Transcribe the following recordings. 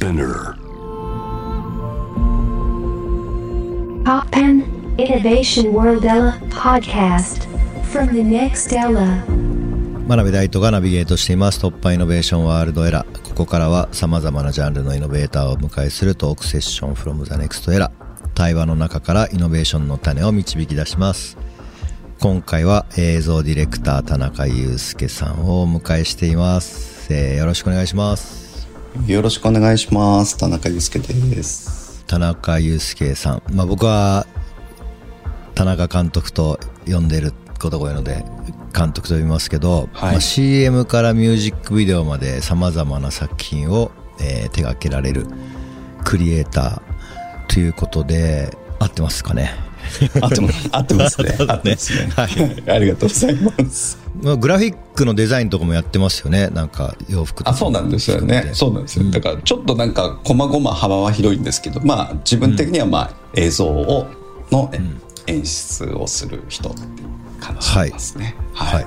Spinner. Poppen Innovation World Ella Podcast. From the next Ella. 真鍋大斗がナビゲートしています。突破イノベーションワールドエラ。ーここからは様々なジャンルのイノベーターをお迎えするトークセッション from the next era 対話の中からイノベーションの種を導き出します。今回は映像ディレクター田中祐介さんをお迎えしています、えーよろしくお願いしますよろしくお願いします。田中祐介です。田中祐介さん、まあ、僕は田中監督と呼んでることが多いので監督と呼びますけど、はいまあ、CM からミュージックビデオまでさまざまな作品を、えー手掛けられるクリエイターということで合ってますかね、合ってます。合ってますね。合ってますね。はいありがとうございます。まあ、グラフィックのデザインとかもやってますよねなんか洋服とかあ、そうなんですよね。そうなんですよ。だからちょっとなんか細々幅は広いんですけど、まあ自分的にはまあ映像をの演出をする人って感じますね。はい。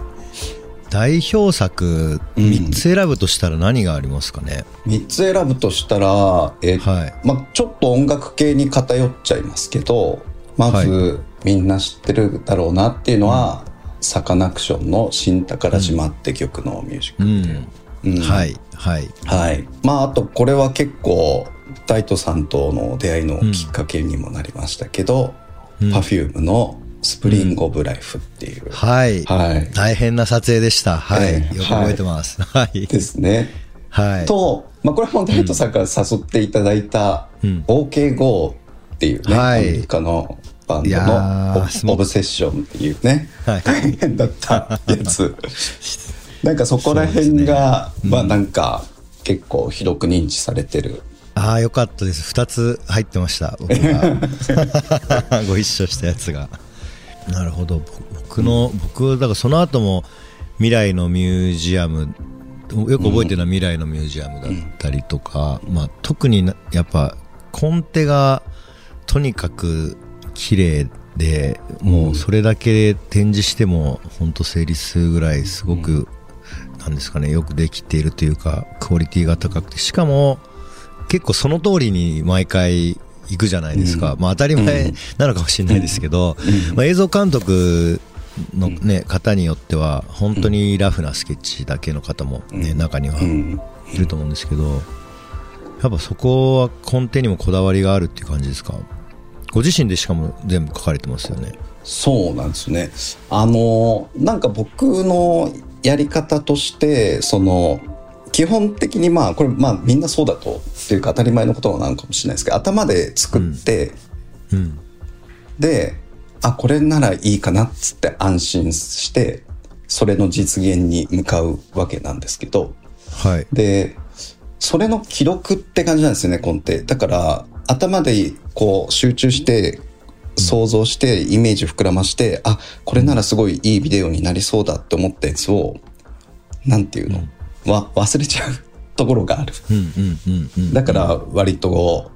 代表作3つ選ぶとしたら何がありますかね、3つ選ぶとしたら、えーはいまあ、ちょっと音楽系に偏っちゃいますけどまず、はみんな知ってるだろうなっていうのは、サカナクションの「新宝島」って曲のミュージック。うん。うん。はい。はい。はい。まああとこれは結構大斗さんとの出会いのきっかけにもなりましたけど、Perfume の「スプリング・オブ・ライフ」っていう、はい、はい。大変な撮影でした。はい、ええ。よく覚えてます。はい。ですね。はい。と、まあ、これも大斗さんから誘っていただいたん。OKGO っていうね、はい。アメリカのバンドのーオオブセッションっていうね、はい。大変だったやつ なんかそこら辺が、まあなんか結構広く認知されてる。ああよかったです。2つ入ってました僕が。ご一緒したやつが。なるほど。ぼ僕の僕だからその後も未来のミュージアムよく覚えてるのは未来のミュージアムだったりとか、まあ、特になやっぱコンテがとにかく綺麗でもうそれだけ展示しても本当成立するぐらいすごく、なんですかねよくできているというかクオリティが高くてしかも結構その通りに毎回行くじゃないですか、まあ当たり前なのかもしれないですけど、まあ、映像監督の、ね方によっては本当にラフなスケッチだけの方も、ね中にはいると思うんですけどやっぱそこは根底にもこだわりがあるっていう感じですか？ご自身でしかも全部書かれてますよね。そうなんですね。あのなんか僕のやり方としてその基本的にまあこれまあみんなそうだとっていうか当たり前のことなのかもしれないですけど頭で作って、うん。であこれならいいかなっつって安心してそれの実現に向かうわけなんですけどはい。でそれの記録って感じなんですよね根底。だから頭でこう集中して想像してイメージ膨らまして、あこれならすごいいいビデオになりそうだって思ったやつをなんていうの、わ忘れちゃう ところがある。うんうんうんうんだから割と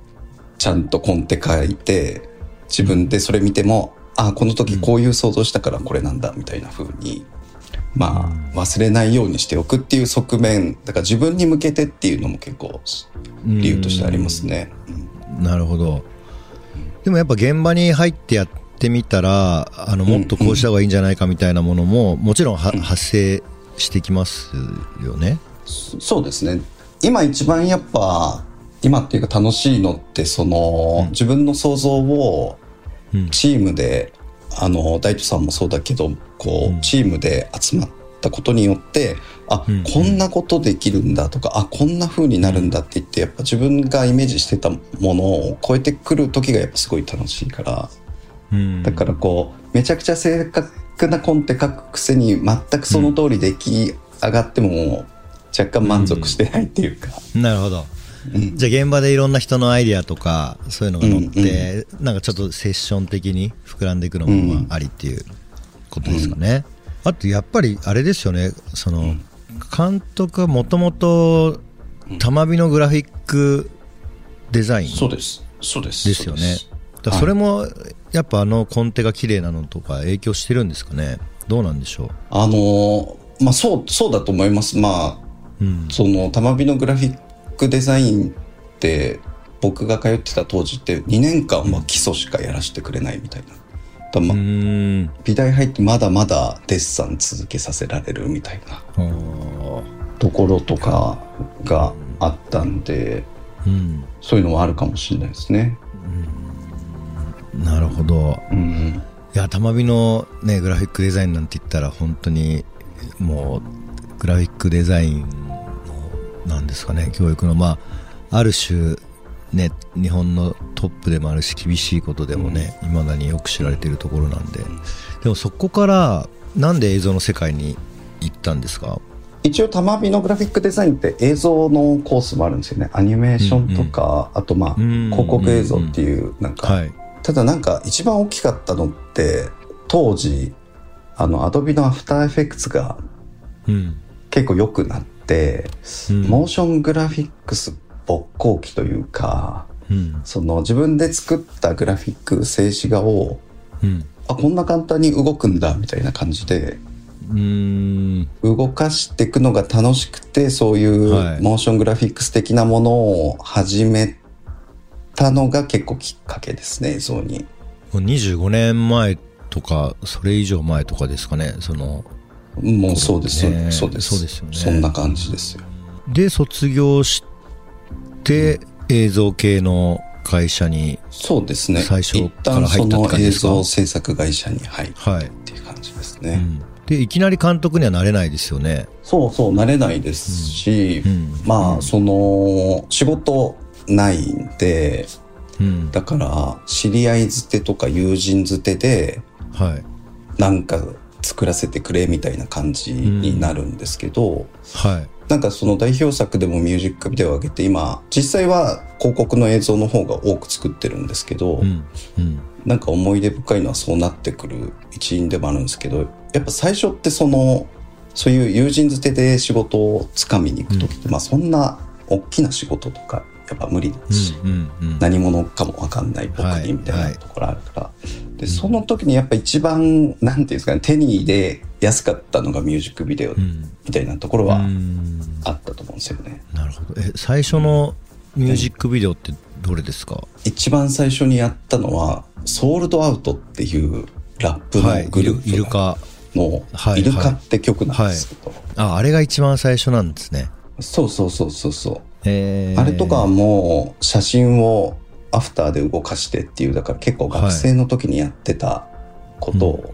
ちゃんとコンテ書いて自分でそれ見ても、あこの時こういう想像したからこれなんだみたいな風にまあ忘れないようにしておくっていう側面だから自分に向けてっていうのも結構理由としてありますね。なるほど。でもやっぱ現場に入ってやってみたらあのもっとこうした方がいいんじゃないかみたいなものももちろんは発生してきますよね。そうですね。今一番やっぱ今っていうか楽しいのってその、自分の想像をうん。チームで、あの大斗さんもそうだけどこう、チームで集まったことによってあ、うんこんなことできるんだとかあこんな風になるんだって言ってやっぱ自分がイメージしてたものを超えてくる時がやっぱすごい楽しいから。うん。だからこうめちゃくちゃ正確なコンテ書くくせに全くその通り出来上がっても若干満足してないっていうか、なるほど。じゃあ現場でいろんな人のアイディアとかそういうのが載って、なんかちょっとセッション的に膨らんでいくのもまあありっていうことですかね、あとやっぱりあれですよね。その、監督はもともと玉火のグラフィックデザインそうです。そうです。ですよね。だそれもやっぱあのコンテが綺麗なのとか影響してるんですかね。どうなんでしょう。あのーまあそうそうだと思います。まあうん。その玉火のグラフィックデザインっって僕が通ってた当時って2年間は基礎しかやらせてくれないみたいな。だま美大入ってまだまだデッサン続けさせられるみたいなところとかがあったんでうん。そういうのはあるかもしれないですね。なるほど。うん、いや玉美のねグラフィックデザインなんて言ったら本当にもうグラフィックデザインのなんですかね教育のまあある種ね日本のトップでもあるし厳しいことでもねいま、未だによく知られているところなんで。でもそこからなんで映像の世界に行ったんですか？一応玉美のグラフィックデザインって映像のコースもあるんですよね。アニメーションとか、あとまあうん広告映像っていうなんか、はい。ただなんか一番大きかったのって当時あのアドビのアフターエフェクツがうん。結構良くなって、うん。モーショングラフィックス勃興期というかうん。その自分で作ったグラフィック静止画をうん。あこんな簡単に動くんだみたいな感じでうーん。動かしていくのが楽しくてそういうはい。モーショングラフィックス的なものを始めたのが結構きっかけですね映像に。もう25年前とかそれ以上前とかですかねその。もうそうです、ね。そうです。そうですよね。そんな感じですよ。で卒業して映像系の会社にそうですね。最初一から入ったっての映感じですか？像制作会社に入ったはい、っていう感じですね。うん、でいきなり監督にはなれないですよね。そうそう慣れないですし、うん。まあその仕事ないんでうん。だから知り合いづてとか友人づてではい。なんか作らせてくれみたいな感じになるんですけど、はいなんかその代表作でもミュージックビデオを上げて今実際は広告の映像の方が多く作ってるんですけど、うんうん。なんか思い出深いのはそうなってくる一因でもあるんですけどやっぱ最初ってそのそういう友人づてで仕事をつかみに行く時って、まあそんな大きな仕事とかやっぱ無理ですし、うんうんうん。何者かも分かんない僕はいにみたいなところあるから、でその時にやっぱ一番なんていうんですかね手に入れやすかったのがミュージックビデオうん。みたいなところはうん。あったと思うんですよね。なるほど。え最初のミュージックビデオってどれですか、一番最初にやったのは「ソールドアウト」っていうラップのはい。グルイルイループがカ。のはい。イルカって曲なんですけど、ああれが一番最初なんですね。そうそうそうそうそう、えー。あれとかはもう写真をアフターで動かしてっていうだから結構学生の時にやってたことを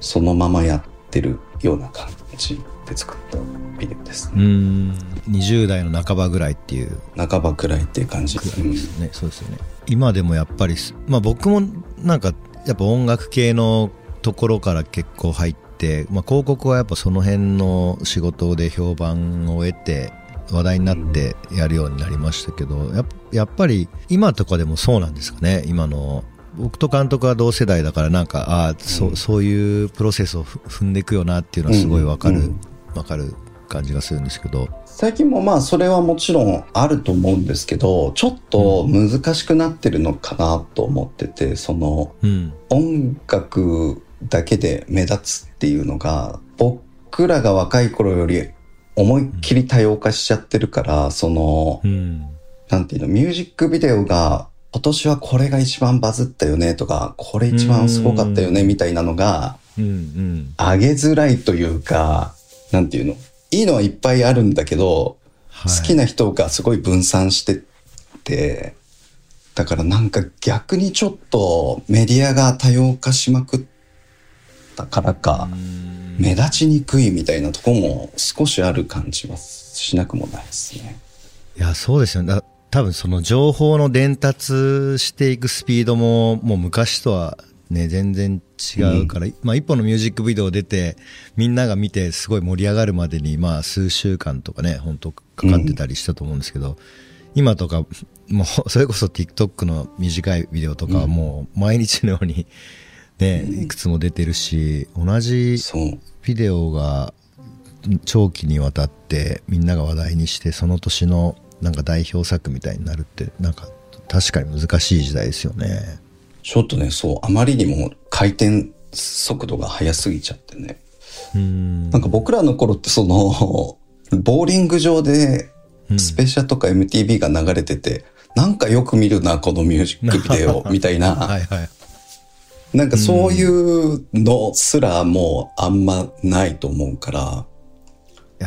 そのままやってるような感じで作ったビデオですうね、ん20代の半ばぐらいっていう。半ばくらいっていう感じ、ですね、そうですよね。今でもやっぱりすまあ僕もなんかやっぱ音楽系のところから結構入って、まあ、広告はやっぱその辺の仕事で評判を得て話題になってやるようになりましたけどやっぱり今とかでもそうなんですかね？今の僕と監督は同世代だからなんかああそ,、そういうプロセスをふ踏んでいくよなっていうのはすごいわかる、うんわかる感じがするんですけど。最近もまあそれはもちろんあると思うんですけどちょっと難しくなってるのかなと思っててそのうん。音楽だけで目立つっていうのが僕らが若い頃より思いっきり多様化しちゃってるからそのうん。なんていうのミュージックビデオが今年はこれが一番バズったよねとかこれ一番すごかったよねみたいなのがうんうん。上げづらいというかなんていうの？いいのはいっぱいあるんだけどはい。好きな人がすごい分散しててだからなんか逆にちょっとメディアが多様化しまくったからか目立ちにくいみたいなとこも少しある感じはしなくもないですね。いや、そうですよね。だ多分その情報の伝達していくスピードももう昔とはね、全然違うから、まあ一本のミュージックビデオ出て、みんなが見てすごい盛り上がるまでに、まあ数週間とかね、本当かかってたりしたと思うんですけど、今とか、もうそれこそ TikTok の短いビデオとかはもう毎日のようにね、いくつも出てるし、同じ。ビデオが長期にわたってみんなが話題にしてその年のなんか代表作みたいになるってなんか確かに難しい時代ですよね。ちょっとね、そう、あまりにも回転速度が速すぎちゃってね。うんなんか僕らの頃ってその、ボーリング場でスペシャとか MTV が流れてて、なんかよく見るな、このミュージックビデオ、みたいな。はいはい。なんかそういうのすらもうあんまないと思うから、や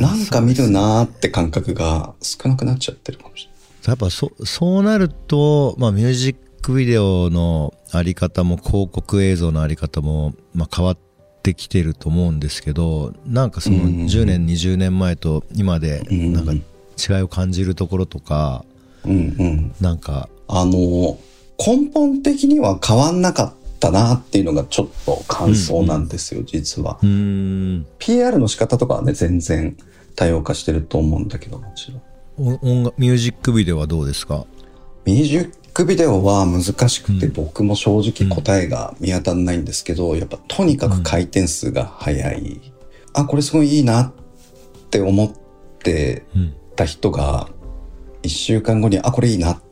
なんか見るなーって感覚が少なくなっちゃってるかもしれない。やっぱそそうなると、まあ、ミュージックビデオのあり方も広告映像のあり方も、まあ、変わってきてると思うんですけどなんかそのうん10年20年前と今でうんなんか違いを感じるところとかうんうん。なんかあの、根本的には変わんなかったなっていうのがちょっと感想なんですよ、実は。う。ーん PR の仕方とかはね、全然多様化してると思うんだけど、もちろん。お音楽ミュージックビデオはどうですか？ミュージックビデオは難しくて、うん。僕も正直答えが見当たらないんですけど、やっぱとにかく回転数が速い。あ、これすごいいいなって思ってうん。た人が、一週間後に、あ、これいいなって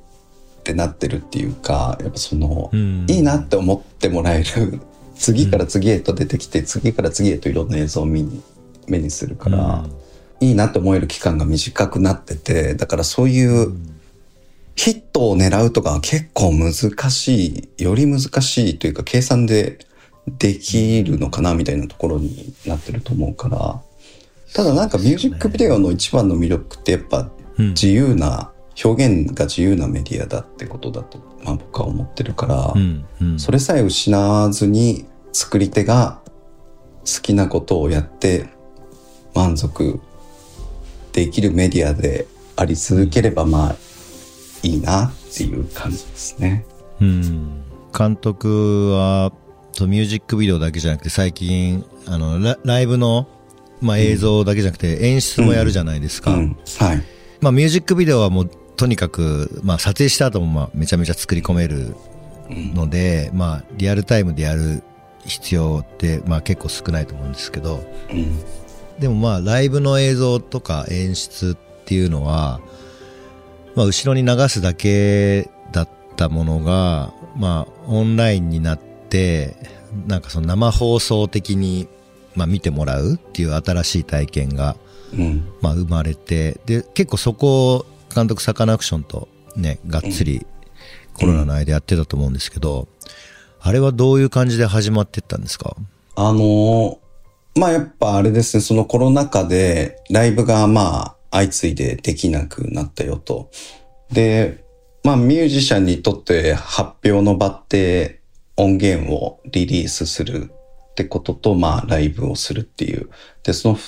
なってるっていうか、やっぱその、うん。いいなって思ってもらえる、次から次へと出てきて、次から次へといろんな映像を見に、目にするから、いいなって思える期間が短くなってて、だからそういう、ヒットを狙うとかは結構難しい、より難しいというか計算でできるのかなみたいなところになってると思うから、ただなんかミュージックビデオの一番の魅力ってやっぱうん。自由な、表現が自由なメディアだってことだと、まあ僕は思ってるから、うんうん。それさえ失わずに作り手が好きなことをやって満足できるメディアであり続ければまあいいなっていう感じですね。うん。監督はミュージックビデオだけじゃなくて最近あのラライブの、まあ、映像だけじゃなくて演出もやるじゃないですか、うん、はい。まあ、ミュージックビデオはもうとにかく、まあ、撮影した後もまあめちゃめちゃ作り込めるので、まあ、リアルタイムでやる必要って、まあ、結構少ないと思うんですけど。うん、でもまあライブの映像とか演出っていうのは、まあ、後ろに流すだけだったものが、まあ、オンラインになってなんかその生放送的に、まあ、見てもらうっていう新しい体験が、うん、まあ、生まれてで結構そこを監督サカナクションとねがっつりコロナの間やってたと思うんですけど、あれはどういう感じで始まってったんですか？あのーまあやっぱあれですね、そのコロナ禍でライブがまあ相次いでできなくなったよと。で、まあミュージシャンにとって発表の場って音源をリリースするってことと、まあライブをするっていう。で、その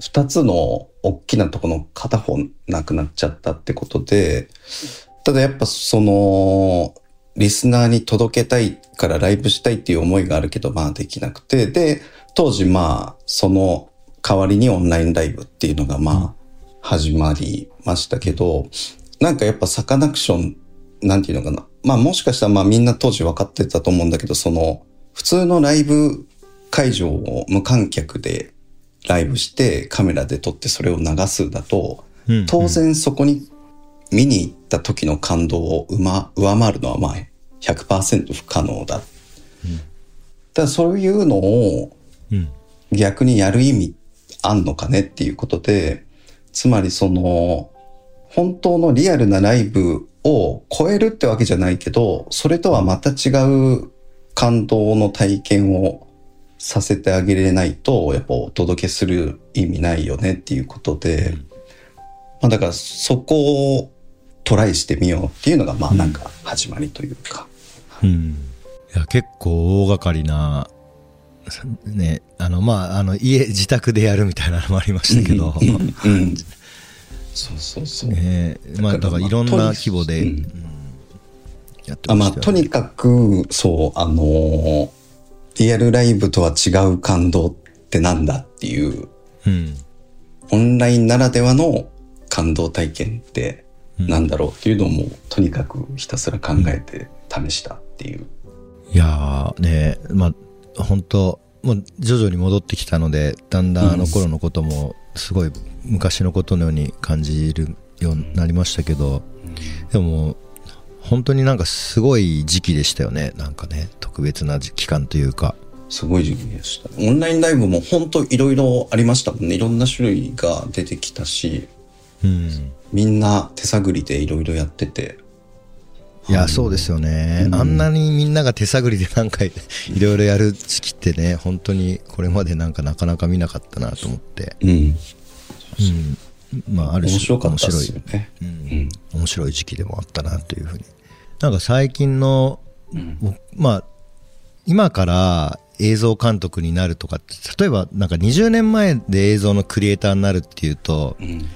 ふ二つの大きなところの片方なくなっちゃったってことで、ただやっぱその、リスナーに届けたいからライブしたいっていう思いがあるけど、まあできなくて、で、当時まあ、その代わりにオンラインライブっていうのがまあ、始まりましたけど、なんかやっぱサカナクション、なんていうのかな。まあもしかしたらまあみんな当時分かってたと思うんだけど、その、普通のライブ会場を無観客でライブしてカメラで撮ってそれを流すだと、うん当然そこに見に行った時の感動を上回上回るのはまあ100%不可能だ。ただそういうのをうん。逆にやる意味あんのかねっていうことで、つまりその本当のリアルなライブを超えるってわけじゃないけど、それとはまた違う感動の体験をさせてあげれないと、やっぱお届けする意味ないよねっていうことで、まあだからそこをトライしてみようっていうのがまあなんか始まりというか。うんいや結構大掛かりなねあのまああの家自宅でやるみたいなのもありましたけど、うん。そうそうそう。ねまあだからいろんな規模でうんやってあまあ、ましたよねとにかく、そう、あのーリアルライブとは違う感動ってなんだっていう、うん。オンラインならではの感動体験ってなんだろうっていうのも、とにかくひたすら考えて試したっていう。いやーねまあ本当もう徐々に戻ってきたのでだんだんあの頃のこともすごい昔のことのように感じるようになりましたけど、でも本当になんかすごい時期でしたよね。なんかね特別な期間というか。すごい時期でした。オンラインライブも本当いろいろありましたもんね。いろんな種類が出てきたし、うん。みんな手探りでいろいろやってて、いやそうですよね、うん。あんなにみんなが手探りでなんかい ろいろやる時期ってね本当にこれまでなんかなかなか見なかったなと思って、うん。うん、まあある種面白かったで面白いすよね。うん面白い時期でもあったなというふうになんか最近の、ぼまあ今から映像監督になるとかって例えばなんか20年前で映像のクリエイターになるっていうと、うん。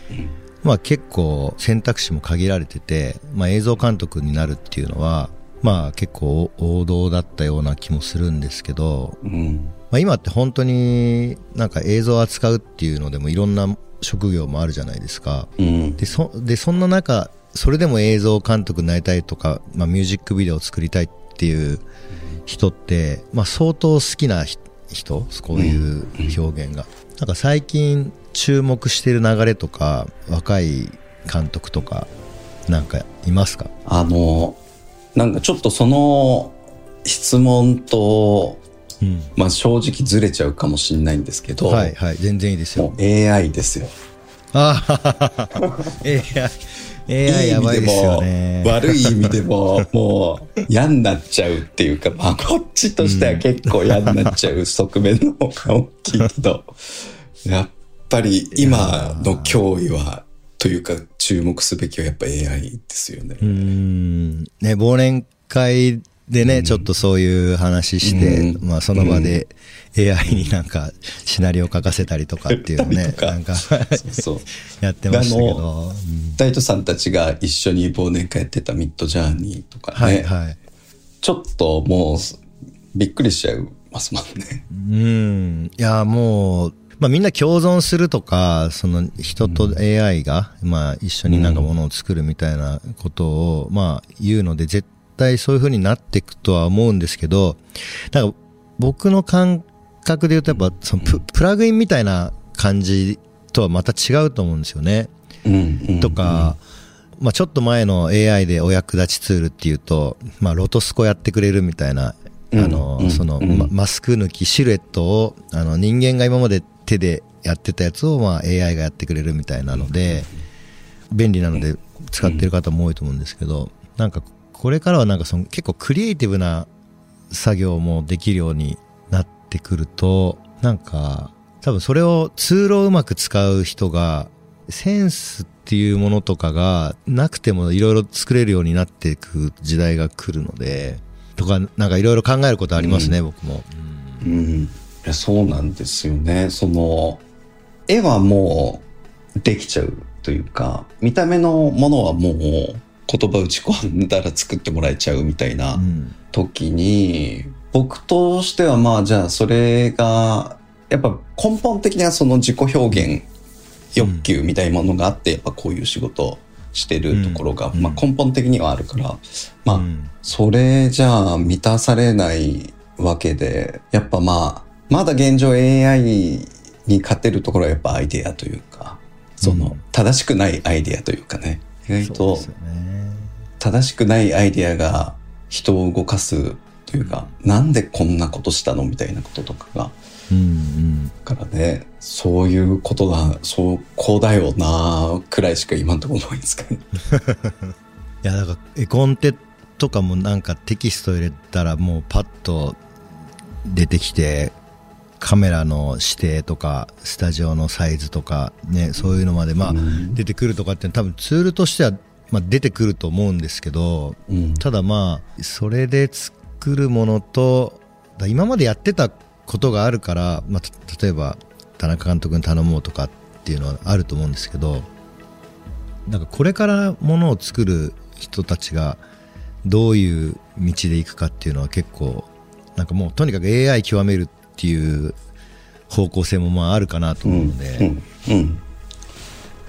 まあ結構選択肢も限られてて、まあ映像監督になるっていうのは、まあ結構王道だったような気もするんですけど、うん。まあ今って本当になんか映像を扱うっていうのでもいろんな職業もあるじゃないですか。うん。で、そ、で、そんな中、それでも映像監督になりたいとか、まあミュージックビデオを作りたいっていう人って、まあ相当好きなひ人、こういう表現が。なんか最近注目してる流れとか、若い監督とか、なんかいますか？あの、なんかちょっとその質問と、うん。まあ正直ずれちゃうかもしれないんですけど、はいはい、全然いいですよも。う AI ですよ。ああ、AI、AI やばいですよね。悪い意味でも、もう嫌になっちゃうっていうか、まあこっちとしては結構嫌になっちゃう側面の方が大きいけど、やっぱり今の脅威は、というか注目すべきはやっぱ AI ですよね。うーん。ね、忘年会でね、ちょっとそういう話して、うんまあその場で AI になんかシナリオ書かせたりとかっていうのね、なんか。やってましたけあど。大斗さんたちが一緒に忘年会やってたミッドジャーニーとかね、はいはい。ちょっともうびっくりしちゃいますもんね。うん。いや、もう、まあみんな共存するとか、その人と AI が、まあ一緒になんかものを作るみたいなことを、まあ言うので、絶対そういう風になっていくとは思うんですけど、なんか僕の感覚で言うとやっぱそのププラグインみたいな感じとはまた違うと思うんですよね。うんうん。とか、まあちょっと前の AI でお役立ちツールっていうと、まあロトスコやってくれるみたいな、あの、うんその、マスク抜きシルエットを、あの人間が今まで手でやってたやつを、まあ AI がやってくれるみたいなので、便利なので使ってる方も多いと思うんですけど、なんかこれからはなんかその結構クリエイティブな作業もできるようになってくると、なんか多分それをツールをうまく使う人がセンスっていうものとかがなくてもいろいろ作れるようになっていく時代が来るので、とかなんかいろいろ考えることありますね、僕も。うん、いやそうなんですよね。その絵はもうできちゃうというか見た目のものはもう言葉打ち込んだら作ってもらえちゃうみたいなうん。時に、僕としてはまあじゃあそれがやっぱ根本的にはその自己表現欲求みたいなものがあってやっぱこういう仕事をしてるところが、うん。まあ、根本的にはあるから、まあ、うん。それじゃあ満たされないわけで、やっぱまあ、まだ現状 AI に勝てるところはやっぱアイデアというか、その、うん。正しくないアイデアというかね、意外と。正しくないアイデアが人を動かすというか、なんでこんなことしたのみたいなこととかが、うんうん。からね、そういうことだ、そう、こうだよなくらいしか今のところないんですかね。いやだから絵コンテとかもなんかテキスト入れたらもうパッと出てきてカメラの指定とかスタジオのサイズとかねそういうのまでまあうん出てくるとかって多分ツールとしてはまあ出てくると思うんですけどうん。ただまあそれで作るものとだ今までやってたことがあるから、まあ、た例えば田中監督に頼もうとかっていうのはあると思うんですけどなんかこれからものを作る人たちがどういう道で行くかっていうのは結構なんかもうとにかく AI 極めるっていう方向性もまああるかなと思うので、うんうんうん。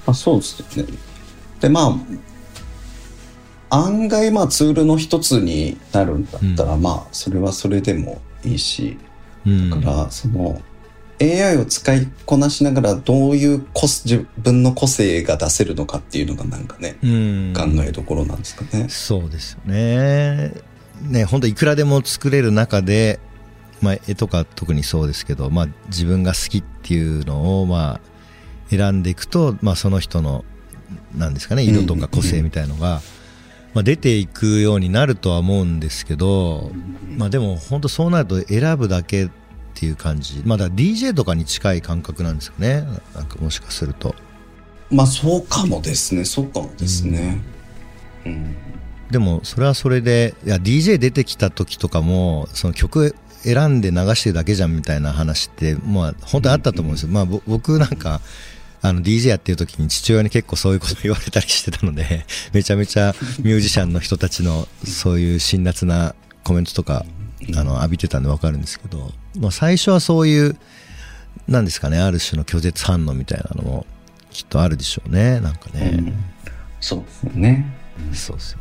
あそうですよね。でまあ案外まあツールの一つになるんだったら、まあそれはそれでもいいしうん。だからその AI を使いこなしながらどういう個自分の個性が出せるのかっていうのがなんかね、うん。考えどころなんですかね。そうですよね。ね、本当いくらでも作れる中で、まあ、絵とか特にそうですけど、まあ、自分が好きっていうのを、まあ、選んでいくと、まあ、その人の、なんですかね、色とか個性みたいのが、まあ、出ていくようになるとは思うんですけど、まあ、でも本当そうなると選ぶだけっていう感じ。まだ DJ とかに近い感覚なんですよね。なんかもしかすると。まあそうかもですね。そうかもですね。うん。でもそれはそれでいや DJ 出てきた時とかもその曲選んで流してるだけじゃんみたいな話ってまあ本当にあったと思うんですよ、まあぼ僕なんかあの DJ やってる時に父親に結構そういうこと言われたりしてたので めちゃめちゃミュージシャンの人たちのそういう辛辣なコメントとかあの浴びてたんでわかるんですけど、まあ、最初はそういうなんですかねある種の拒絶反応みたいなのもきっとあるでしょうねなんかね、そうですよねそうですよ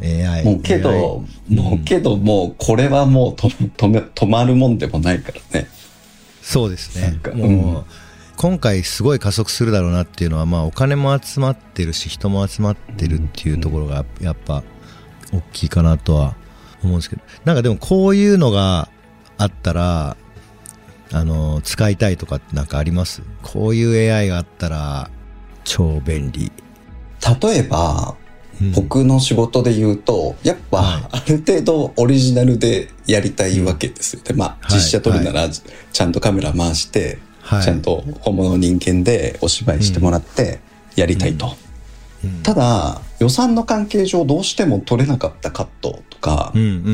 ね。AI もうけど、もうけどもうこれはもうと止め止まるもんでもないからね。そうですね。もう、うん。今回すごい加速するだろうなっていうのは、まあ、お金も集まってるし人も集まってるっていうところがやっぱ大きいかなとは思うんですけど。なんかでもこういうのがあったらあの使いたいとかってなんかあります？こういう AI があったら超便利、例えばうん僕の仕事で言うとやっぱはい。ある程度オリジナルでやりたいわけですよ。でまあはい。実写撮るならちゃんとカメラ回して、はい。ちゃんと本物の人間でお芝居してもらってやりたいと。うん。ただ予算の関係上どうしても撮れなかったカットとか、うんうんうんう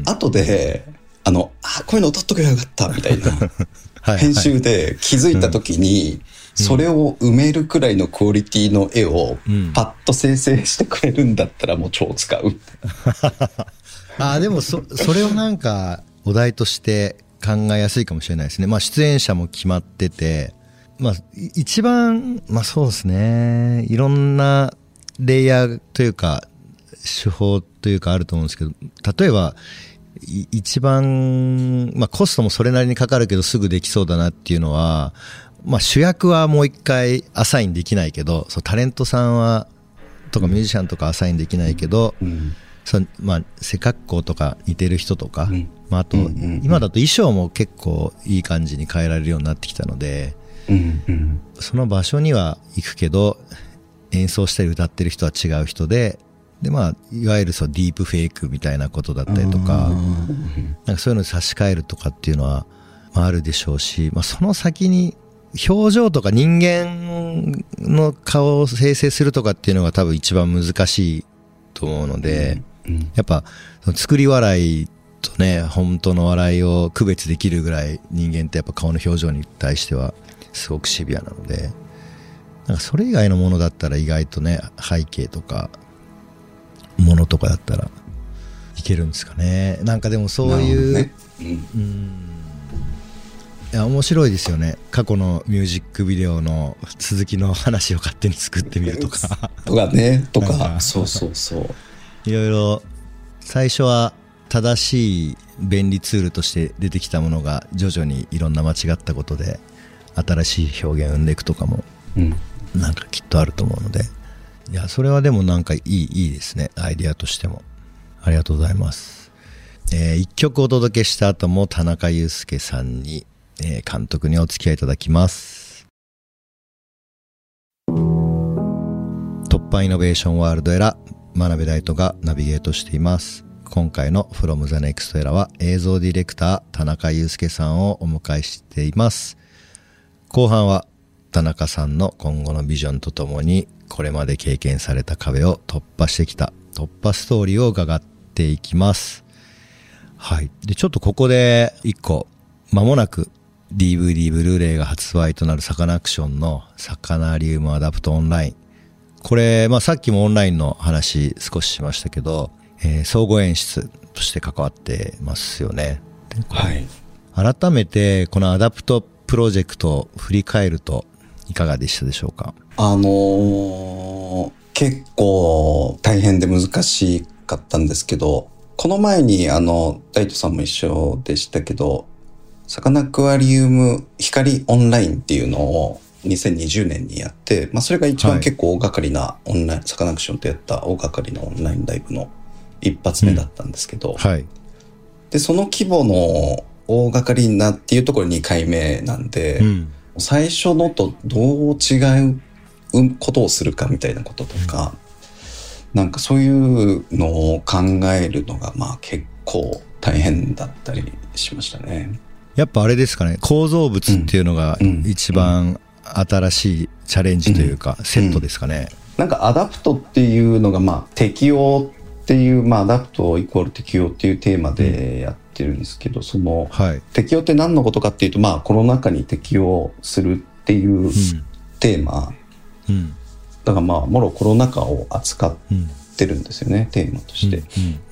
ん。後であのあこういうの撮っとけばよかったみたいな はい。編集で気づいた時に、それを埋めるくらいのクオリティの絵をうん。パッと生成してくれるんだったらもう超使う。あーでもそそれをなんかお題として考えやすいかもしれないですね。まあ出演者も決まってて。まあい一番まあそうですね。いろんなレイヤーというか手法というかあると思うんですけど例えばい一番、まあ、コストもそれなりにかかるけどすぐできそうだなっていうのは、まあ、主役はもう一回アサインできないけどそうタレントさんはとかミュージシャンとかアサインできないけど、うん。そのまあ、背格好とか似てる人とか、うん。まあ、あと、うんうんうん。今だと衣装も結構いい感じに変えられるようになってきたのでうんうん。その場所には行くけど演奏したり歌ってる人は違う人でで、まあ、いわゆるそうディープフェイクみたいなことだったりとかなんかそういうのに差し替えるとかっていうのは、まあ、あるでしょうし、まあ、その先に表情とか人間の顔を生成するとかっていうのが多分一番難しいと思うので、うん。やっぱ作り笑いとね本当の笑いを区別できるぐらい人間ってやっぱ顔の表情に対してはすごくシビアなのでなんかそれ以外のものだったら意外とね背景とかものとかだったらいけるんですかね。なんかでもそういう、ね。うんいや面白いですよね。過去のミュージックビデオの続きの話を勝手に作ってみるとか。とかねとか。か。そうそうそう。いろいろ最初は正しい便利ツールとして出てきたものが徐々にいろんな間違ったことで新しい表現を生んでいくとかもうん。なんかきっとあると思うので。いやそれはでもなんかいいいいですね。アイディアとしても。ありがとうございます、え1曲お届けした後も田中裕介さんに、えー監督にお付き合いいただきます。突破イノベーションワールドエラー真鍋大斗がナビゲートしています。今回の From the Next Era は映像ディレクター田中裕介さんをお迎えしています。後半は田中さんの今後のビジョンとともにこれまで経験された壁を突破してきた突破ストーリーを伺っていきます。はい。でちょっとここで一個間もなく DVD ブルーレイが発売となるサカナクションのサカナリウムアダプトオンライン。これ、まあ、さっきもオンラインの話少ししましたけど、えー総合演出として関わってますよね。はい。改めてこのアダプトプロジェクトを振り返るといかがでしたでしょうか？あのー結構大変で難しかったんですけどこの前にあの大斗さんも一緒でしたけどサカナクアリウム光オンラインっていうのを2020年にやって、まあ、それが一はい。番結構大掛かりなオンライン、サカナクションとやった大掛かりなオンラインライブの一発目だったんですけど、はい。でその規模の大掛かりなっていうところ2回目なんで、うん。最初のとどう違うことをするかみたいなこととか、なんかそういうのを考えるのがまあ結構大変だったりしましたね。やっぱあれですかね構造物っていうのがうん。一番新しいチャレンジというかセットですかね、なんかアダプトっていうのがまあ適応っていうまあアダプトイコール適応っていうテーマでやってるんですけど、そのはい、適応って何のことかっていうとまあコロナ禍に適応するっていうテーマ、うん。だからまあもろコロナ禍を扱っうんてるんですよねテーマとして。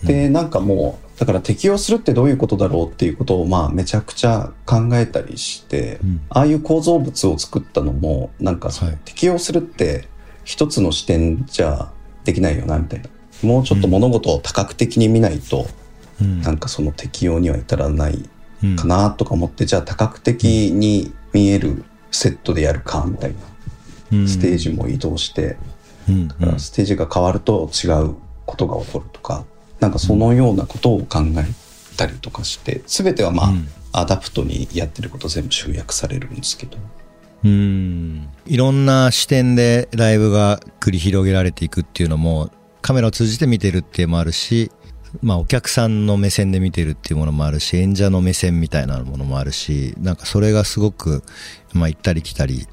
うん。でなんかもうだから適応するってどういうことだろうっていうことをまあめちゃくちゃ考えたりして、うん。ああいう構造物を作ったのもなんかそのはい。適応するって一つの視点じゃできないよなみたいな。もうちょっと物事を多角的に見ないと、うん。なんかその適応には至らないうんかなとか思って、じゃあ多角的に見えるセットでやるかみたいな。うん。ステージも移動して、うん。だからステージが変わると違うことが起こるとかなんかそのようなことを考えたりとかして全てはまあ、うん。アダプトにやってること全部集約されるんですけど。うん。いろんな視点でライブが繰り広げられていくっていうのもカメラを通じて見てるっていうのもあるし、まあ、お客さんの目線で見てるっていうものもあるし演者の目線みたいなものもあるしなんかそれがすごく、まあ、行ったり来たり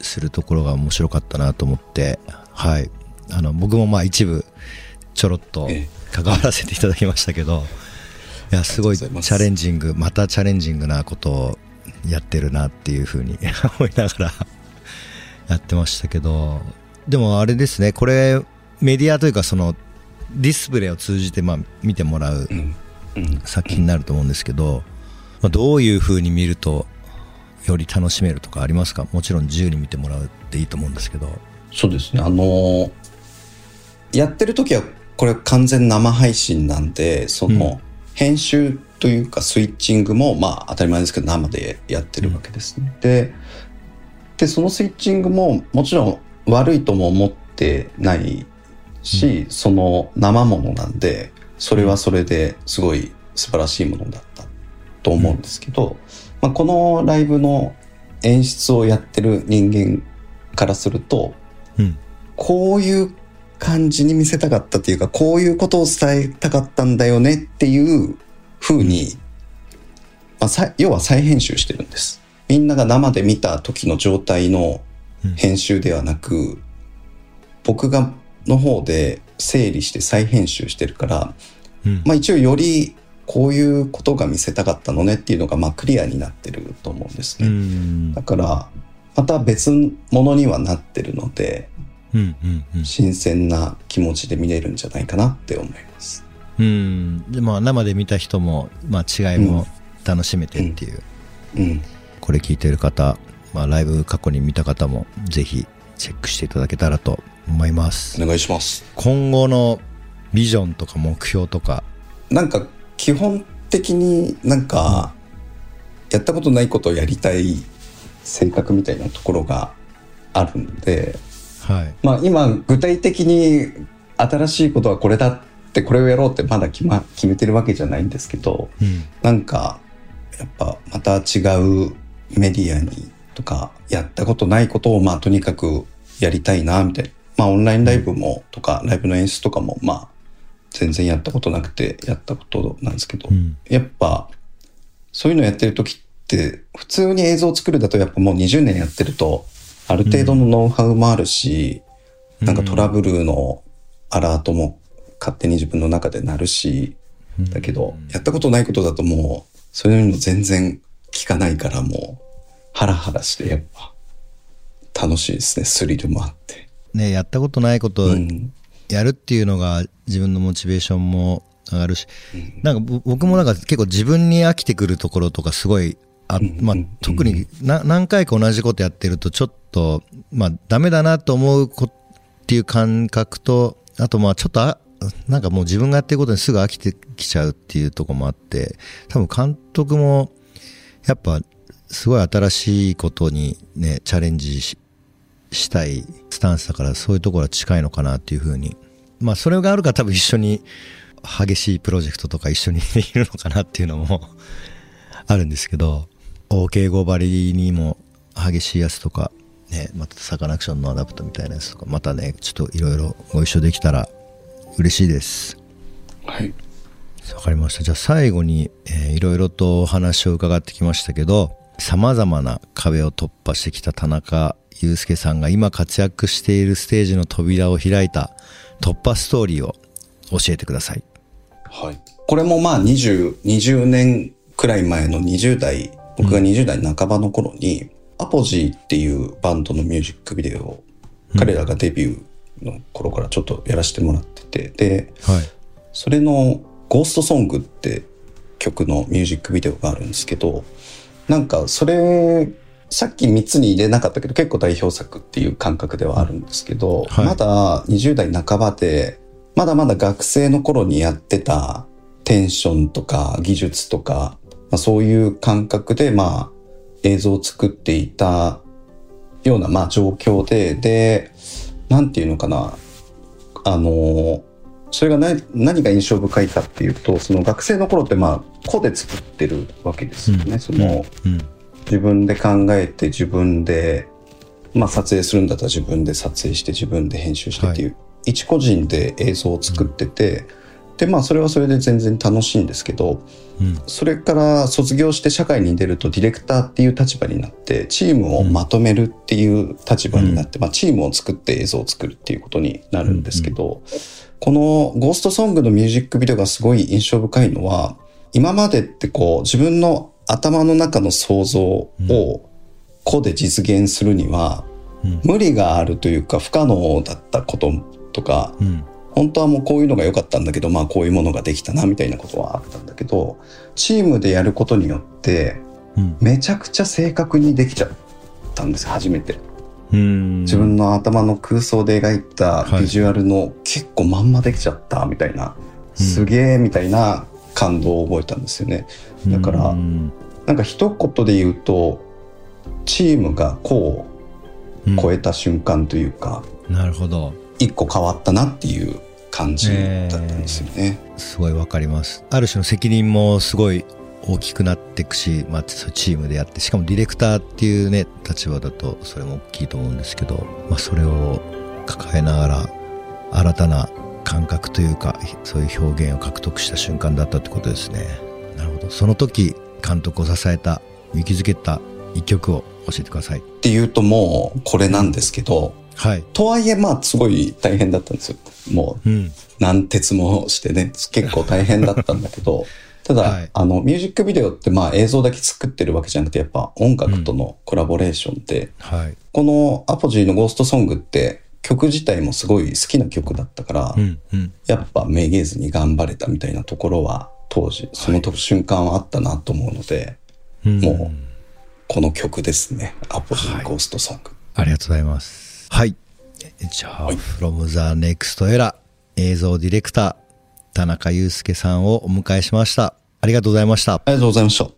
するところが面白かったなと思って、はい、あの僕もまあ一部ちょろっとえ関わらせていただきましたけど、いやすごいチャレンジングまたチャレンジングなことをやってるなっていうふうに 思いながら やってましたけどでもあれですねこれメディアというかそのディスプレイを通じてまあ見てもらう作品になると思うんですけど、まあ、どういうふうに見るとより楽しめるとかありますか？もちろん自由に見てもらうっていいと思うんですけど。そうですね。あのーやってる時はこれ完全生配信なんでその、編集というかスイッチングもまあ当たり前ですけど生でやってるわけですね。ででそのスイッチングももちろん悪いとも思ってないし、その生ものなんでそれはそれですごい素晴らしいものだったと思うんですけど、まあ、このライブの演出をやってる人間からするとうん。こういう感じに見せたかったっていうか、こういうことを伝えたかったんだよねっていう風に、まあ、さ要は再編集してるんです。みんなが生で見た時の状態の編集ではなく、僕がの方で整理して再編集してるから、うんまあ一応よりこういうことが見せたかったのねっていうのがまあクリアになってると思うんですうね。んだから、また別物にはなってるので、うんうんうん新鮮な気持ちで見れるんじゃないかなって思います。うん。でまあ生で見た人も、まあ、違いも楽しめてっていう、うん。これ聞いてる方、まあ、ライブ過去に見た方もぜひチェックしていただけたらと思います。お願いします。今後のビジョンとか目標とか。なんか基本的になんか、やったことないことをやりたい性格みたいなところがあるんで、はい。まあ今具体的に新しいことはこれだってこれをやろうってまだ決,、ま、決めてるわけじゃないんですけど、うん。なんかやっぱまた違うメディアにとかやったことないことをまあとにかくやりたいなみたいな。まあオンラインライブもとかライブの演出とかもまあ全然やったことなくてやったことなんですけど、うん。やっぱそういうのやってる時って普通に映像を作るだとやっぱもう20年やってるとある程度のノウハウもあるし、なんかトラブルのアラートも勝手に自分の中でなるし、だけど、やったことないことだともう、そういうの全然聞かないからもう、ハラハラしてやっぱ、楽しいですね。スリルもあって。ねやったことないこと。やるっていうのが自分のモチベーションも上がるし、なんかぼ僕もなんか結構自分に飽きてくるところとかすごいあ、まあ、特にな何回か同じことやってるとちょっと、まあ、ダメだなと思うこっていう感覚とあとまあちょっとあなんかもう自分がやってることにすぐ飽きてきちゃうっていうとこもあって多分監督もやっぱすごい新しいことにねチャレンジししたいスタンスだからそういうところは近いのかなっていうふうに。まあそれがあるから多分一緒に激しいプロジェクトとか一緒にできるのかなっていうのもあるんですけど OK5 バリにも激しいやつとかねまたサカナクションのアダプトみたいなやつとかまたねちょっといろいろご一緒できたら嬉しいですはい。わかりましたじゃあ最後に、えーいろいろとお話を伺ってきましたけどさまざまな壁を突破してきた田中裕介さんが今活躍しているステージの扉を開いた突破ストーリーを教えてくださいはい。これもまあ20、20年くらい前の20代、僕が20代半ばの頃に、アポジーっていうバンドのミュージックビデオを、彼らがデビューの頃からちょっとやらせてもらってて、で、はい。それのゴーストソングって曲のミュージックビデオがあるんですけど、なんかそれ、さっき3つに入れなかったけど結構代表作っていう感覚ではあるんですけど、はい。まだ20代半ばで、まだまだ学生の頃にやってたテンションとか技術とか、まあ、そういう感覚でまあ映像を作っていたようなまあ状況で、で、なんていうのかな、あの、それが何何が印象深いかっていうと、その学生の頃ってまあ、個で作ってるわけですよね。その、うん。自分で考えて自分で、まあ撮影するんだったら自分で撮影して自分で編集してっていう、一個人で映像を作ってて、でまあそれはそれで全然楽しいんですけど、うん。それから卒業して社会に出るとディレクターっていう立場になってチームをまとめるっていう立場になって、まあ、チームを作って映像を作るっていうことになるんですけど、この「ゴーストソング」のミュージックビデオがすごい印象深いのは今までってこう自分の頭の中の想像を個で実現するにはうん。無理があるというか不可能だったこととかうん本当はもうこういうのが良かったんだけどまあこういうものができたなみたいなことはあったんだけどチームでやることによってうん。めちゃくちゃ正確にできちゃったんです初めて。うん。自分の頭の空想で描いたはい。ビジュアルの結構まんまできちゃったみたいな、うん。すげえみたいな感動を覚えたんですよね。だからうん。なんか一言で言うとチームが個をうん。超えた瞬間というか、なるほど一個変わったなっていう感じだったんですよね。すごいわかります。ある種の責任もすごい大きくなっていくし、まあ、チームでやってしかもディレクターっていうね立場だとそれも大きいと思うんですけど、まあ、それを抱えながら新たな感覚というかそういう表現を獲得した瞬間だったってことですね。なるほど。その時監督を支えた勇気づけた一曲を教えてください。っていうともうこれなんですけど、はいとはいえまあすごい大変だったんですよ。もううん何鉄もしてね、結構大変だったんだけど、ただ、はいあの、ミュージックビデオってまあ映像だけ作ってるわけじゃなくて、やっぱ音楽とのコラボレーションで、はいこのアポジーのゴーストソングって曲自体もすごい好きな曲だったから、うんうんやっぱめげずに頑張れたみたいなところは当時、その時瞬間はあったなと思うので、うんもうこの曲ですね。アポジーのゴーストソング。ありがとうございます。はい。じゃあ「FromTheNextEra」映像ディレクター田中裕介さんをお迎えしました。ありがとうございました。ありがとうございました、